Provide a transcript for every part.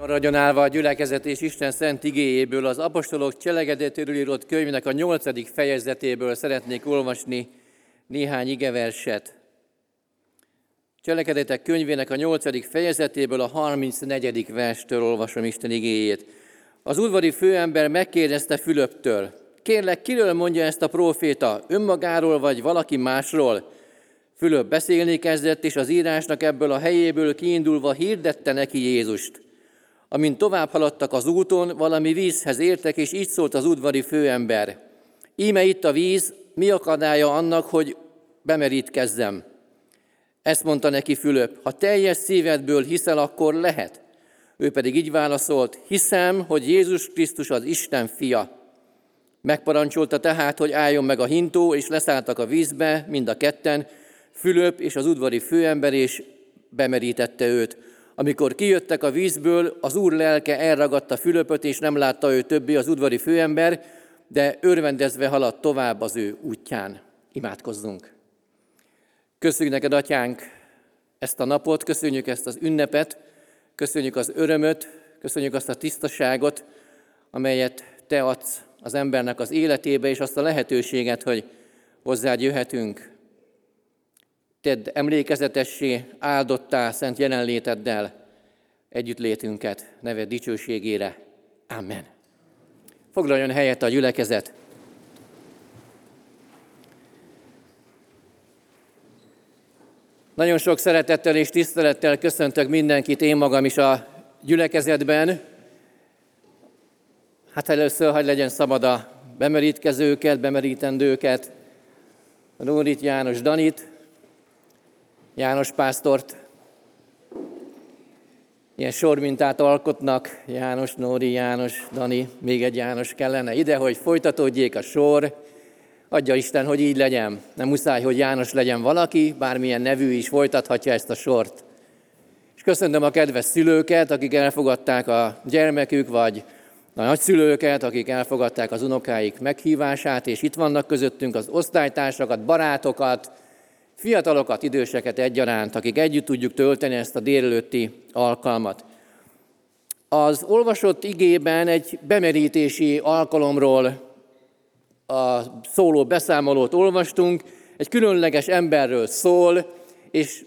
Maradjon állva a gyülekezet és Isten szent igéjéből, az apostolok cselekedetéről írott könyvnek a nyolcadik fejezetéből szeretnék olvasni néhány igeverset. Cselekedetek könyvének a nyolcadik fejezetéből a 34. verstől olvasom Isten igéjét. Az udvari főember megkérdezte Fülöptől, kérlek, kiről mondja ezt a próféta, önmagáról vagy valaki másról? Fülöp beszélni kezdett, és az írásnak ebből a helyéből kiindulva hirdette neki Jézust. Amint tovább haladtak az úton, valami vízhez értek, és így szólt az udvari főember. Íme itt a víz, mi akadálya annak, hogy bemerítkezzem? Ezt mondta neki Fülöp, ha teljes szívedből hiszel, akkor lehet. Ő pedig így válaszolt, hiszem, hogy Jézus Krisztus az Isten fia. Megparancsolta tehát, hogy álljon meg a hintó, és leszálltak a vízbe, mind a ketten, Fülöp és az udvari főember, és bemerítette őt. Amikor kijöttek a vízből, az úr lelke elragadta Fülöpöt, és nem látta ő többé az udvari főember, de örvendezve haladt tovább az ő útján. Imádkozzunk! Köszönjük neked, atyánk, ezt a napot, köszönjük ezt az ünnepet, köszönjük az örömöt, köszönjük azt a tisztaságot, amelyet te adsz az embernek az életébe, és azt a lehetőséget, hogy hozzád jöhetünk. Tedd emlékezetessé, áldottá szent jelenléteddel együttlétünket, neved dicsőségére. Amen. Foglaljon helyet a gyülekezet. Nagyon sok szeretettel és tisztelettel köszöntök mindenkit, én magam is a gyülekezetben. Hát először, hogy legyen szabad a bemerítkezőket, bemerítendőket, Nórit János Danit, János pásztort, ilyen sormintát alkotnak, János, Nóri, János, Dani, még egy János kellene ide, hogy folytatódjék a sor, adja Isten, hogy így legyen. Nem muszáj, hogy János legyen valaki, bármilyen nevű is folytathatja ezt a sort. És köszönöm a kedves szülőket, akik elfogadták a gyermekük, vagy a nagyszülőket, akik elfogadták az unokáik meghívását, és itt vannak közöttünk az osztálytársakat, barátokat, fiatalokat, időseket egyaránt, akik együtt tudjuk tölteni ezt a délelőtti alkalmat. Az olvasott igében egy bemerítési alkalomról a szóló beszámolót olvastunk, egy különleges emberről szól, és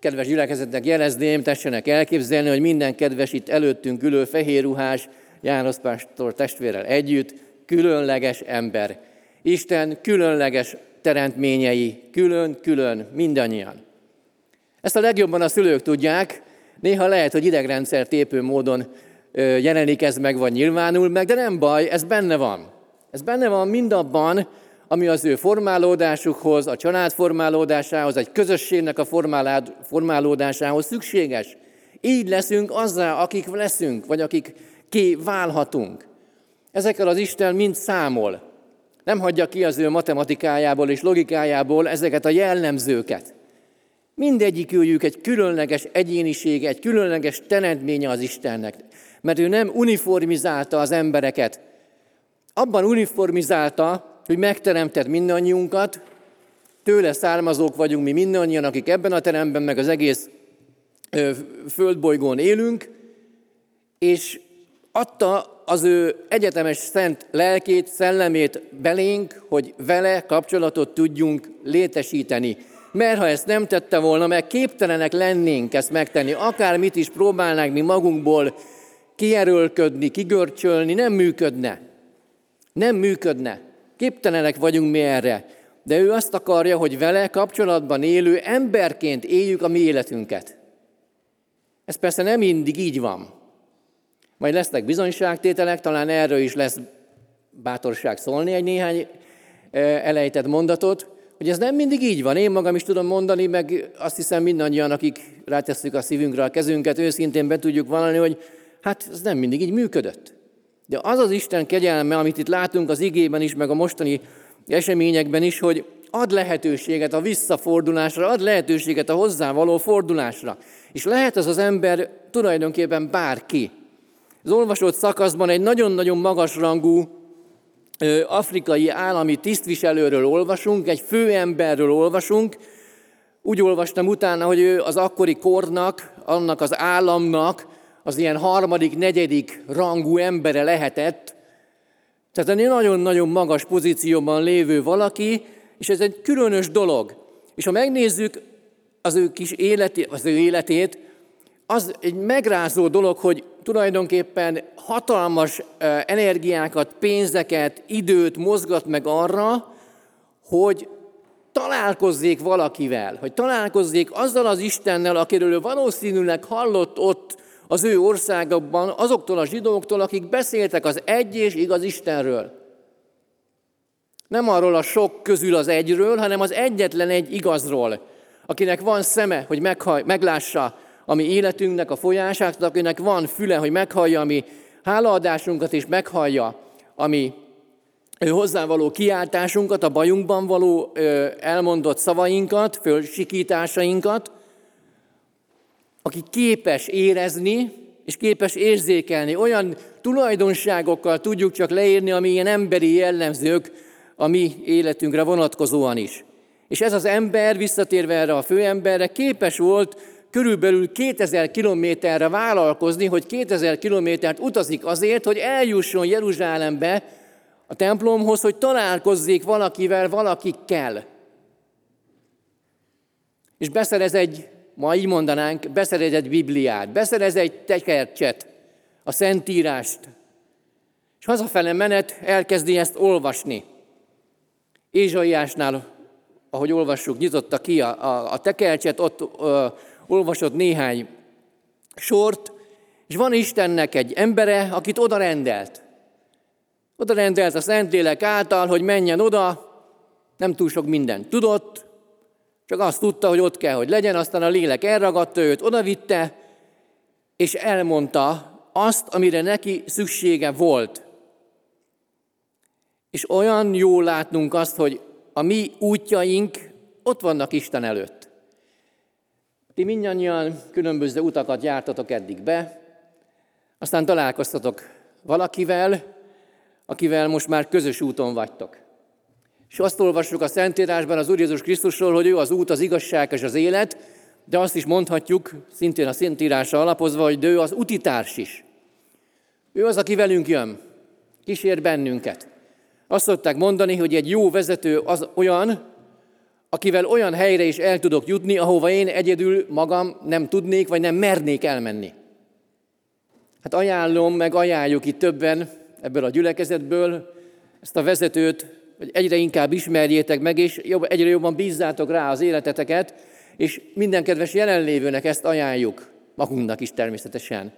kedves gyülekezetnek jelezném, tessenek elképzelni, hogy minden kedves itt előttünk ülő fehér ruhás János Pásztor testvérrel együtt különleges ember. Isten különleges teremtményei, külön-külön, mindannyian. Ezt a legjobban a szülők tudják, néha lehet, hogy idegrendszer tépő módon jelenik ez meg, vagy nyilvánul meg, de nem baj, ez benne van. Ez benne van mindabban, ami az ő formálódásukhoz, a család formálódásához, egy közösségnek a formálódásához szükséges. Így leszünk azzá, akik leszünk, vagy akik ki válhatunk. Ezekkel az Isten mind számol. Nem hagyja ki az ő matematikájából és logikájából ezeket a jellemzőket. Mindegyikőjük egy különleges egyéniség, egy különleges teremtménye az Istennek. Mert ő nem uniformizálta az embereket. Abban uniformizálta, hogy megteremtett mindannyiunkat, tőle származók vagyunk mi mindannyian, akik ebben a teremben, meg az egész földbolygón élünk, és adta az ő egyetemes szent lelkét, szellemét belénk, hogy vele kapcsolatot tudjunk létesíteni. Mert ha ezt nem tette volna, meg képtelenek lennénk ezt megtenni, akármit is próbálnánk mi magunkból kierőlködni, kigörcsölni, nem működne. Nem működne. Képtelenek vagyunk mi erre. De ő azt akarja, hogy vele kapcsolatban élő emberként éljük a mi életünket. Ez persze nem mindig így van. Majd lesznek bizonyságtételek, talán erről is lesz bátorság szólni egy néhány elejtett mondatot, hogy ez nem mindig így van. Én magam is tudom mondani, meg azt hiszem mindannyian, akik rátesszük a szívünkre a kezünket, őszintén be tudjuk valani, hogy hát ez nem mindig így működött. De az az Isten kegyelme, amit itt látunk az igében is, meg a mostani eseményekben is, hogy ad lehetőséget a visszafordulásra, ad lehetőséget a hozzávaló fordulásra. És lehet az az ember tulajdonképpen bárki. Az olvasott szakaszban egy nagyon-nagyon magasrangú afrikai állami tisztviselőről olvasunk, egy főemberről olvasunk. Úgy olvastam utána, hogy ő az akkori kornak, annak az államnak az ilyen harmadik, negyedik rangú embere lehetett, tehát egy nagyon-nagyon magas pozícióban lévő valaki, és ez egy különös dolog. És ha megnézzük az ő kis életi, az ő életét, az egy megrázó dolog, hogy tulajdonképpen hatalmas energiákat, pénzeket, időt mozgat meg arra, hogy találkozzék valakivel, hogy találkozzék azzal az Istennel, akiről valószínűleg hallott ott az ő országokban azoktól a zsidóktól, akik beszéltek az egy és igaz Istenről. Nem arról a sok közül az egyről, hanem az egyetlen egy igazról, akinek van szeme, hogy meglássa a mi életünknek a folyását, akinek van füle, hogy meghallja a mi hálaadásunkat, és meghallja a mi hozzávaló kiáltásunkat, a bajunkban való elmondott szavainkat, fölsikításainkat, aki képes érezni, és képes érzékelni. Olyan tulajdonságokkal tudjuk csak leírni, ami ilyen emberi jellemzők a mi életünkre vonatkozóan is. És ez az ember, visszatérve erre a főemberre, képes volt körülbelül 2000 kilométerre vállalkozni, hogy 2000 kilométert utazik azért, hogy eljusson Jeruzsálembe a templomhoz, hogy találkozzék valakivel, valakikkel. És beszerez egy, ma így mondanánk, beszerez egy Bibliát, beszerez egy tekercset, a Szentírást, és hazafele menet elkezdi ezt olvasni. Ézsaiásnál, ahogy olvassuk, nyitotta ki a, a, a tekercset, ott ö, olvasott néhány sort, és van Istennek egy embere, akit oda rendelt. Oda rendelt a Szentlélek által, hogy menjen oda, nem túl sok mindent tudott, csak azt tudta, hogy ott kell, hogy legyen, aztán a lélek elragadta őt, odavitte, és elmondta azt, amire neki szüksége volt. És olyan jó látnunk azt, hogy a mi útjaink ott vannak Isten előtt. Ti mindannyian különböző utakat jártatok eddig be, aztán találkoztatok valakivel, akivel most már közös úton vagytok. És azt olvassuk a Szentírásban az Úr Jézus Krisztusról, hogy ő az út, az igazság és az élet, de azt is mondhatjuk, szintén a Szentírásra alapozva, hogy ő az utitárs is. Ő az, aki velünk jön, kísér bennünket. Azt szokták mondani, hogy egy jó vezető az olyan, akivel olyan helyre is el tudok jutni, ahova én egyedül magam nem tudnék, vagy nem mernék elmenni. Hát ajánlom, meg ajánljuk itt többen ebből a gyülekezetből ezt a vezetőt, hogy egyre inkább ismerjétek meg, és jobb, egyre jobban bízzátok rá az életeteket, és minden kedves jelenlévőnek ezt ajánljuk, magunknak is természetesen.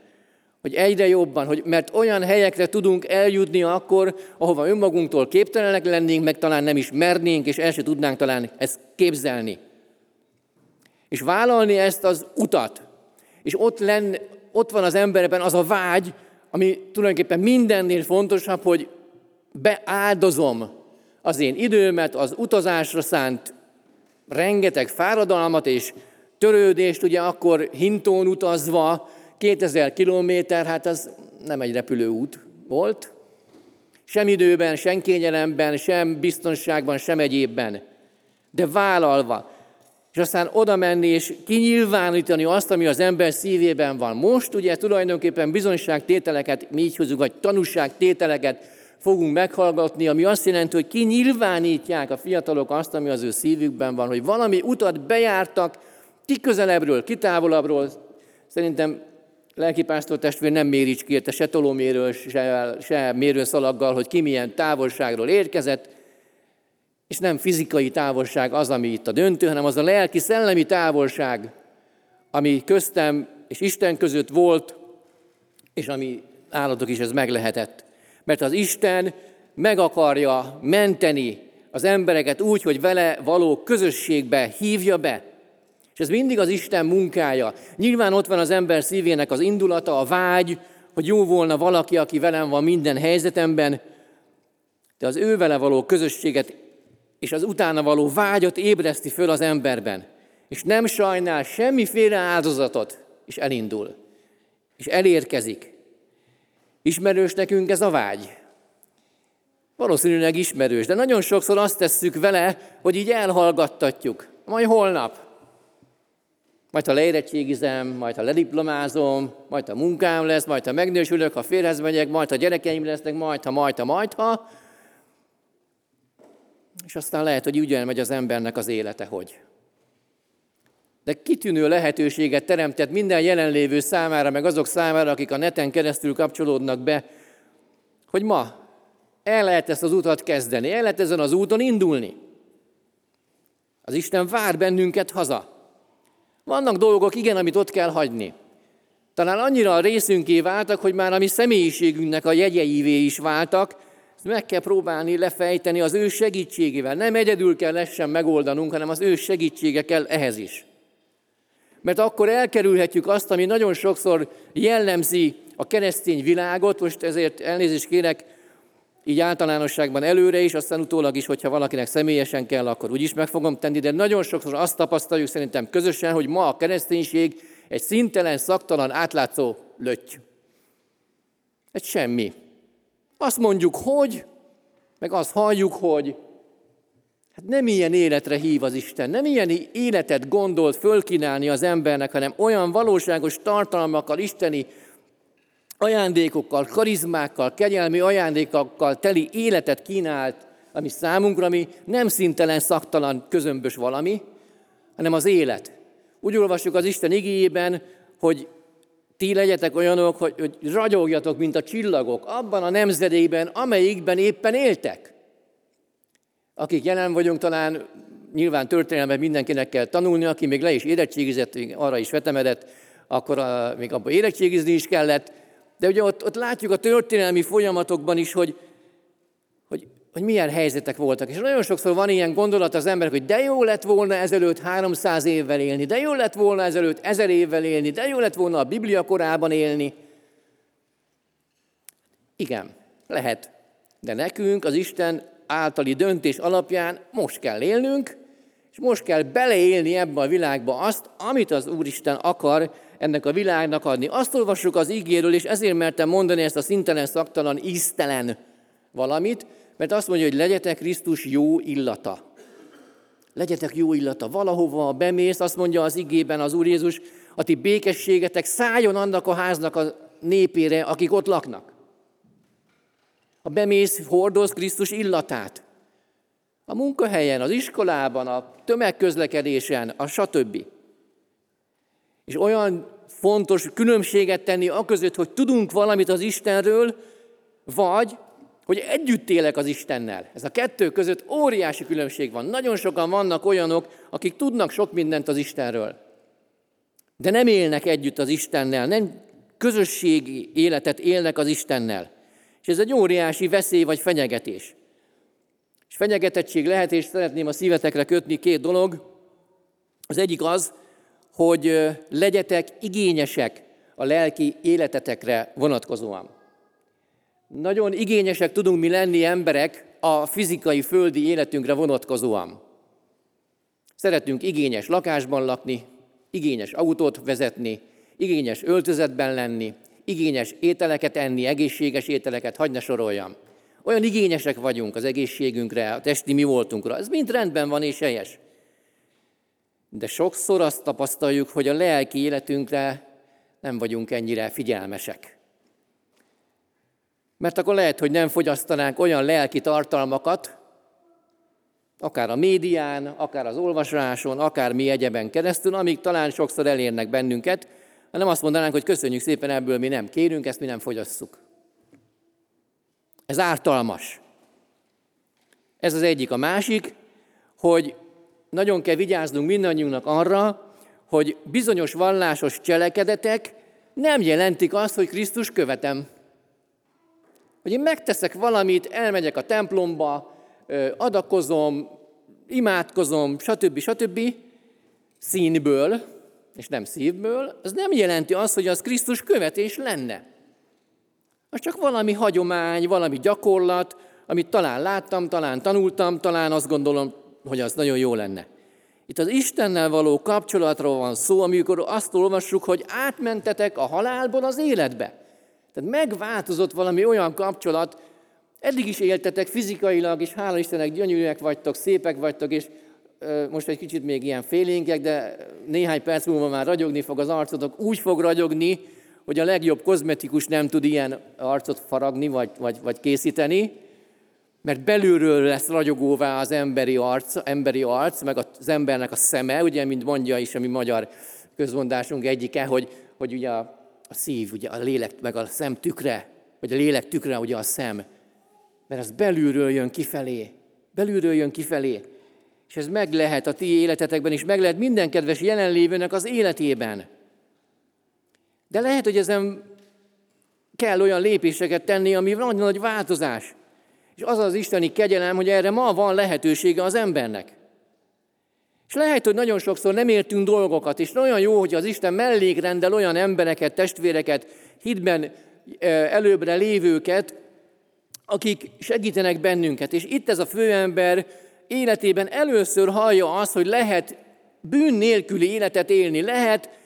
Hogy egyre jobban, hogy, mert olyan helyekre tudunk eljutni akkor, ahova önmagunktól képtelenek lennénk, meg talán nem is mernénk, és el se tudnánk talán ezt képzelni. És vállalni ezt az utat, és ott, lenn, ott van az emberben az a vágy, ami tulajdonképpen mindennél fontosabb, hogy beáldozom az én időmet, az utazásra szánt rengeteg fáradalmat és törődést, ugye akkor hintón utazva, 2000 kilométer, hát az nem egy repülőút volt. Sem időben, sem kényelemben, sem biztonságban, sem egyébben. De vállalva. És aztán oda menni és kinyilvánítani azt, ami az ember szívében van. Most ugye tulajdonképpen bizonyságtételeket, mi így hozunk, vagy tanúságtételeket fogunk meghallgatni, ami azt jelenti, hogy kinyilvánítják a fiatalok azt, ami az ő szívükben van, hogy valami utat bejártak, ki közelebbről, ki távolabbról. Szerintem lelkipásztor testvér nem méricskérte se tolóméről, se, se mérőszalaggal, hogy ki milyen távolságról érkezett, és nem fizikai távolság az, ami itt a döntő, hanem az a lelki-szellemi távolság, ami köztem és Isten között volt, és ami állatok is ez meg lehetett. Mert az Isten meg akarja menteni az embereket úgy, hogy vele való közösségbe hívja be. És ez mindig az Isten munkája. Nyilván ott van az ember szívének az indulata, a vágy, hogy jó volna valaki, aki velem van minden helyzetemben, de az ő vele való közösséget és az utána való vágyat ébreszti föl az emberben. És nem sajnál semmiféle áldozatot, és elindul. És elérkezik. Ismerős nekünk ez a vágy? Valószínűleg ismerős, de nagyon sokszor azt tesszük vele, hogy így elhallgattatjuk. Majd holnap. Majd ha leérettségizem, majd ha lediplomázom, majd ha munkám lesz, majd ha megnősülök, ha férhez megyek, majd ha gyerekeim lesznek, majd ha, majd ha, majd ha. És aztán lehet, hogy úgy megy az embernek az élete, hogy. De kitűnő lehetőséget teremtett minden jelenlévő számára, meg azok számára, akik a neten keresztül kapcsolódnak be, hogy ma el lehet ezt az utat kezdeni, el lehet ezen az úton indulni. Az Isten vár bennünket haza. Vannak dolgok, igen, amit ott kell hagyni. Talán annyira a részünké váltak, hogy már a mi személyiségünknek a jegyeivé is váltak, ezt meg kell próbálni lefejteni az ő segítségével. Nem egyedül kell ezt sem megoldanunk, hanem az ő segítsége kell ehhez is. Mert akkor elkerülhetjük azt, ami nagyon sokszor jellemzi a keresztény világot, most ezért elnézést kérek, így általánosságban előre is, aztán utólag is, hogyha valakinek személyesen kell, akkor úgyis meg fogom tenni, de nagyon sokszor azt tapasztaljuk szerintem közösen, hogy ma a kereszténység egy szintelen, szaktalan, átlátszó löty. Egy semmi. Azt mondjuk, hogy, meg azt halljuk, hogy hát nem ilyen életre hív az Isten, nem ilyen életet gondolt fölkínálni az embernek, hanem olyan valóságos tartalmakkal, isteni ajándékokkal, karizmákkal, kegyelmi ajándékokkal teli életet kínált, ami számunkra, ami nem szintelen, szaktalan, közömbös valami, hanem az élet. Úgy olvassuk az Isten igényében, hogy ti legyetek olyanok, hogy, hogy ragyogjatok, mint a csillagok, abban a nemzedékben, amelyikben éppen éltek. Akik jelen vagyunk, talán nyilván történelmet mindenkinek kell tanulni, aki még le is érettségizett, arra is vetemedett, akkor a, még abban érettségizni is kellett, de ugye ott, ott látjuk a történelmi folyamatokban is, hogy, hogy, hogy milyen helyzetek voltak. És nagyon sokszor van ilyen gondolat az emberek, hogy de jó lett volna ezelőtt 300 évvel élni, de jó lett volna ezelőtt 1000 évvel élni, de jó lett volna a Biblia korában élni. Igen, lehet. De nekünk az Isten általi döntés alapján most kell élnünk, most kell beleélni ebbe a világba azt, amit az Úristen akar ennek a világnak adni. Azt olvassuk az ígéről, és ezért mertem mondani ezt a szintelen, szaktalan, íztelen valamit, mert azt mondja, hogy legyetek Krisztus jó illata. Legyetek jó illata. Valahova bemész, azt mondja az igében az Úr Jézus, a ti békességetek szálljon annak a háznak a népére, akik ott laknak. Ha bemész, hordoz Krisztus illatát. A munkahelyen, az iskolában, a tömegközlekedésen, a stb. És olyan fontos különbséget tenni a között, hogy tudunk valamit az Istenről, vagy hogy együtt élek az Istennel. Ez a kettő között óriási különbség van. Nagyon sokan vannak olyanok, akik tudnak sok mindent az Istenről, de nem élnek együtt az Istennel, nem közösségi életet élnek az Istennel. És ez egy óriási veszély vagy fenyegetés. És fenyegetettség lehet, és szeretném a szívetekre kötni két dolog. Az egyik az, hogy legyetek igényesek a lelki életetekre vonatkozóan. Nagyon igényesek tudunk mi lenni emberek a fizikai, földi életünkre vonatkozóan. Szeretünk igényes lakásban lakni, igényes autót vezetni, igényes öltözetben lenni, igényes ételeket enni, egészséges ételeket, hagyd ne soroljam. Olyan igényesek vagyunk az egészségünkre, a testi mi voltunkra. Ez mind rendben van és helyes. De sokszor azt tapasztaljuk, hogy a lelki életünkre nem vagyunk ennyire figyelmesek. Mert akkor lehet, hogy nem fogyasztanánk olyan lelki tartalmakat, akár a médián, akár az olvasáson, akár mi egyeben keresztül, amik talán sokszor elérnek bennünket, hanem azt mondanánk, hogy köszönjük szépen, ebből mi nem kérünk, ezt mi nem fogyasszuk. Ez ártalmas. Ez az egyik. A másik, hogy nagyon kell vigyáznunk mindannyiunknak arra, hogy bizonyos vallásos cselekedetek nem jelentik azt, hogy Krisztus követem. Hogy én megteszek valamit, elmegyek a templomba, adakozom, imádkozom, stb. stb. színből, és nem szívből, az nem jelenti azt, hogy az Krisztus követés lenne. Az csak valami hagyomány, valami gyakorlat, amit talán láttam, talán tanultam, talán azt gondolom, hogy az nagyon jó lenne. Itt az Istennel való kapcsolatról van szó, amikor azt olvassuk, hogy átmentetek a halálból az életbe. Tehát megváltozott valami olyan kapcsolat, eddig is éltetek fizikailag, és hála Istennek gyönyörűek vagytok, szépek vagytok, és most egy kicsit még ilyen félénkek, de néhány perc múlva már ragyogni fog az arcotok, úgy fog ragyogni, hogy a legjobb kozmetikus nem tud ilyen arcot faragni, vagy, vagy, vagy készíteni, mert belülről lesz ragyogóvá az emberi arc, emberi arc, meg az embernek a szeme, ugye, mint mondja is a mi magyar közmondásunk egyike, hogy, hogy ugye a, a szív, ugye a lélek, meg a szem tükre, vagy a lélek tükre, ugye a szem, mert az belülről jön kifelé, belülről jön kifelé, és ez meg lehet a ti életetekben is, meg lehet minden kedves jelenlévőnek az életében. De lehet, hogy ezen kell olyan lépéseket tenni, ami nagyon nagy változás. És az az isteni kegyelem, hogy erre ma van lehetősége az embernek. És lehet, hogy nagyon sokszor nem értünk dolgokat, és nagyon jó, hogy az Isten mellékrendel olyan embereket, testvéreket, hitben előbbre lévőket, akik segítenek bennünket. És itt ez a főember életében először hallja azt, hogy lehet bűn nélküli életet élni, lehet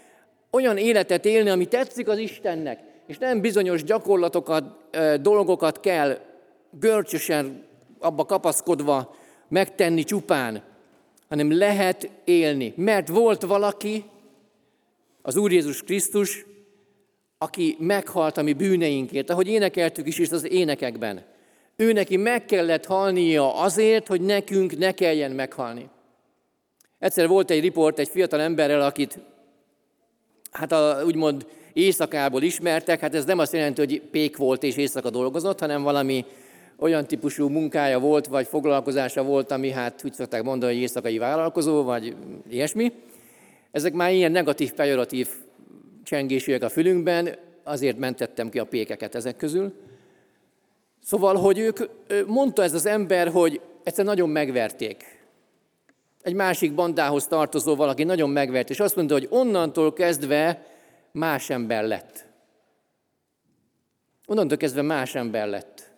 olyan életet élni, ami tetszik az Istennek, és nem bizonyos gyakorlatokat, dolgokat kell görcsösen abba kapaszkodva megtenni csupán, hanem lehet élni. Mert volt valaki, az Úr Jézus Krisztus, aki meghalt a mi bűneinkért, ahogy énekeltük is, is az énekekben. Ő neki meg kellett halnia azért, hogy nekünk ne kelljen meghalni. Egyszer volt egy riport egy fiatal emberrel, akit hát a, úgymond éjszakából ismertek, hát ez nem azt jelenti, hogy pék volt és éjszaka dolgozott, hanem valami olyan típusú munkája volt, vagy foglalkozása volt, ami hát úgy szokták mondani, hogy éjszakai vállalkozó, vagy ilyesmi. Ezek már ilyen negatív, pejoratív csengésűek a fülünkben, azért mentettem ki a pékeket ezek közül. Szóval, hogy ők, mondta ez az ember, hogy egyszer nagyon megverték. Egy másik bandához tartozó valaki nagyon megvert, és azt mondta, hogy onnantól kezdve más ember lett. Onnantól kezdve más ember lett.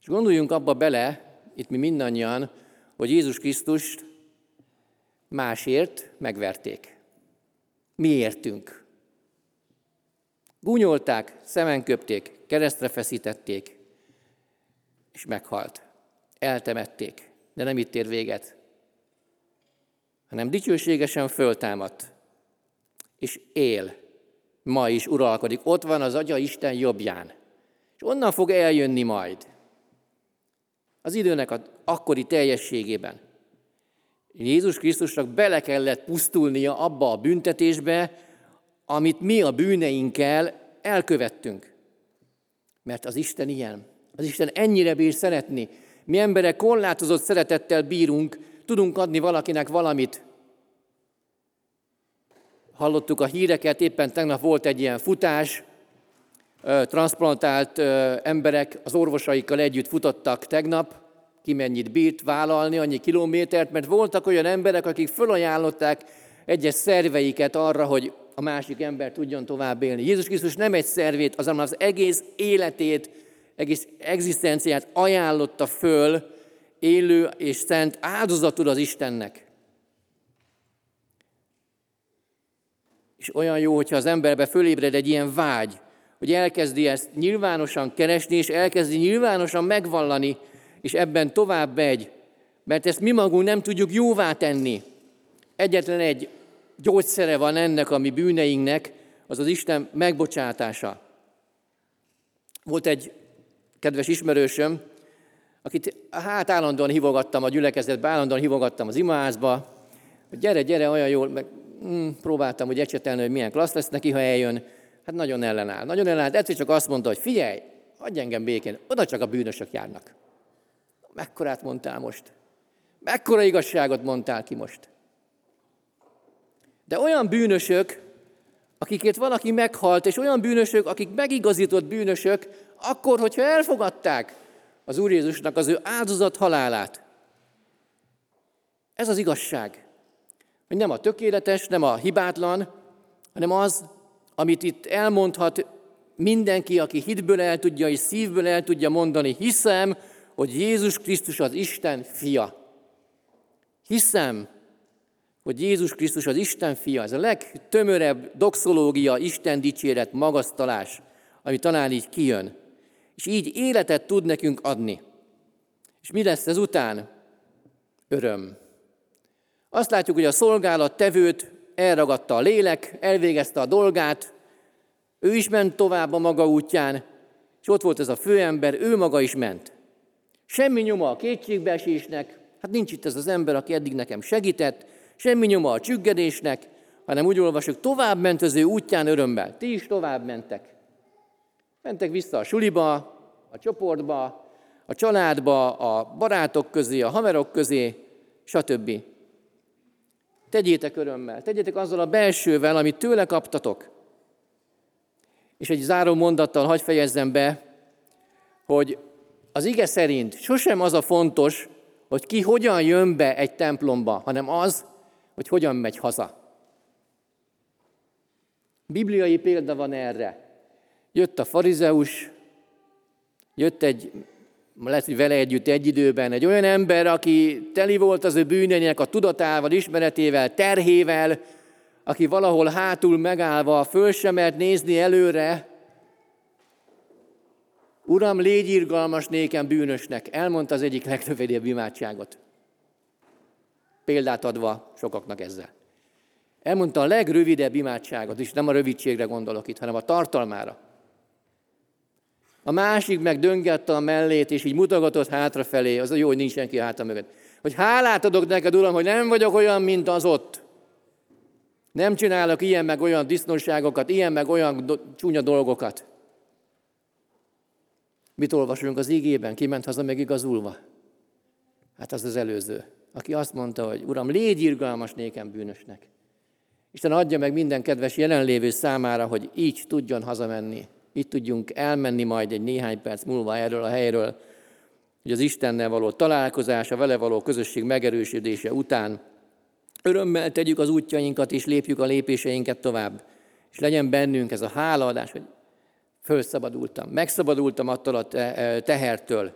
És gondoljunk abba bele, itt mi mindannyian, hogy Jézus Krisztust másért megverték. Mi értünk. Gúnyolták, szemen köpték, keresztre feszítették, és meghalt. Eltemették, de nem itt ér véget, hanem dicsőségesen föltámadt, és él, ma is uralkodik. Ott van az Atya Isten jobbján. És onnan fog eljönni majd. Az időnek a akkori teljességében. Jézus Krisztusnak bele kellett pusztulnia abba a büntetésbe, amit mi a bűneinkkel elkövettünk. Mert az Isten ilyen. Az Isten ennyire bír szeretni. Mi emberek korlátozott szeretettel bírunk, tudunk adni valakinek valamit. Hallottuk a híreket, éppen tegnap volt egy ilyen futás, transplantált emberek az orvosaikkal együtt futottak tegnap, ki mennyit bírt vállalni, annyi kilométert, mert voltak olyan emberek, akik fölajánlották egyes szerveiket arra, hogy a másik ember tudjon tovább élni. Jézus Krisztus nem egy szervét, azonban az egész életét, egész egzisztenciát ajánlotta föl élő és szent áldozatul az Istennek. És olyan jó, hogyha az emberbe fölébred egy ilyen vágy, hogy elkezdi ezt nyilvánosan keresni, és elkezdi nyilvánosan megvallani, és ebben tovább megy, mert ezt mi magunk nem tudjuk jóvá tenni. Egyetlen egy gyógyszere van ennek a mi bűneinknek, az az Isten megbocsátása. Volt egy kedves ismerősöm, akit hát állandóan hívogattam a gyülekezetbe, állandóan hívogattam az imaházba, hogy gyere, gyere, olyan jól, meg mm, próbáltam hogy ecsetelni, hogy milyen klassz lesz neki, ha eljön. Hát nagyon ellenáll. Nagyon ellenáll. Egyszer csak azt mondta, hogy figyelj, adj engem békén, oda csak a bűnösök járnak. Mekkorát mondtál most? Mekkora igazságot mondtál ki most? De olyan bűnösök, akikért valaki meghalt, és olyan bűnösök, akik megigazított bűnösök, akkor, hogyha elfogadták az Úr Jézusnak az ő áldozat halálát. Ez az igazság. Hogy nem a tökéletes, nem a hibátlan, hanem az, amit itt elmondhat mindenki, aki hitből el tudja és szívből el tudja mondani, hiszem, hogy Jézus Krisztus az Isten fia. Hiszem, hogy Jézus Krisztus az Isten fia, ez a legtömörebb doxológia, Isten dicséret, magasztalás, ami talán így kijön. És így életet tud nekünk adni. És mi lesz ez után? Öröm. Azt látjuk, hogy a szolgálat tevőt elragadta a lélek, elvégezte a dolgát, ő is ment tovább a maga útján, és ott volt ez a főember, ő maga is ment. Semmi nyoma a kétségbeesésnek, hát nincs itt ez az ember, aki eddig nekem segített, semmi nyoma a csüggedésnek, hanem úgy olvasjuk, tovább ment az ő útján örömmel. Ti is tovább mentek. Mentek vissza a suliba, a csoportba, a családba, a barátok közé, a haverok közé, stb. Tegyétek örömmel, tegyétek azzal a belsővel, amit tőle kaptatok. És egy záró mondattal hagy fejezzem be, hogy az ige szerint sosem az a fontos, hogy ki hogyan jön be egy templomba, hanem az, hogy hogyan megy haza. Bibliai példa van erre. Jött a farizeus, jött egy, lehet, hogy vele együtt egy időben, egy olyan ember, aki teli volt az ő bűneinek a tudatával, ismeretével, terhével, aki valahol hátul megállva föl sem mert nézni előre, Uram, légy irgalmas nékem bűnösnek, elmondta az egyik legnövedébb imádságot. Példát adva sokaknak ezzel. Elmondta a legrövidebb imádságot, és nem a rövidségre gondolok itt, hanem a tartalmára. A másik meg döngette a mellét, és így mutogatott hátrafelé, az a jó, hogy nincs senki hátra mögött. Hogy hálát adok neked, Uram, hogy nem vagyok olyan, mint az ott. Nem csinálok ilyen meg olyan disznóságokat, ilyen meg olyan do- csúnya dolgokat. Mit olvasunk az ígében? Ki ment haza megigazulva? Hát az az előző, aki azt mondta, hogy Uram, légy irgalmas nékem bűnösnek. Isten adja meg minden kedves jelenlévő számára, hogy így tudjon hazamenni. Így tudjunk elmenni majd egy néhány perc múlva erről a helyről, hogy az Istennel való találkozása, vele való közösség megerősödése után örömmel tegyük az útjainkat, és lépjük a lépéseinket tovább. És legyen bennünk ez a hálaadás, hogy fölszabadultam, megszabadultam attól a tehertől,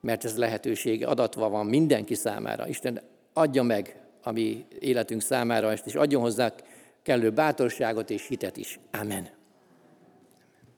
mert ez lehetőség adatva van mindenki számára. Isten adja meg a mi életünk számára, és adjon hozzá kellő bátorságot és hitet is. Amen.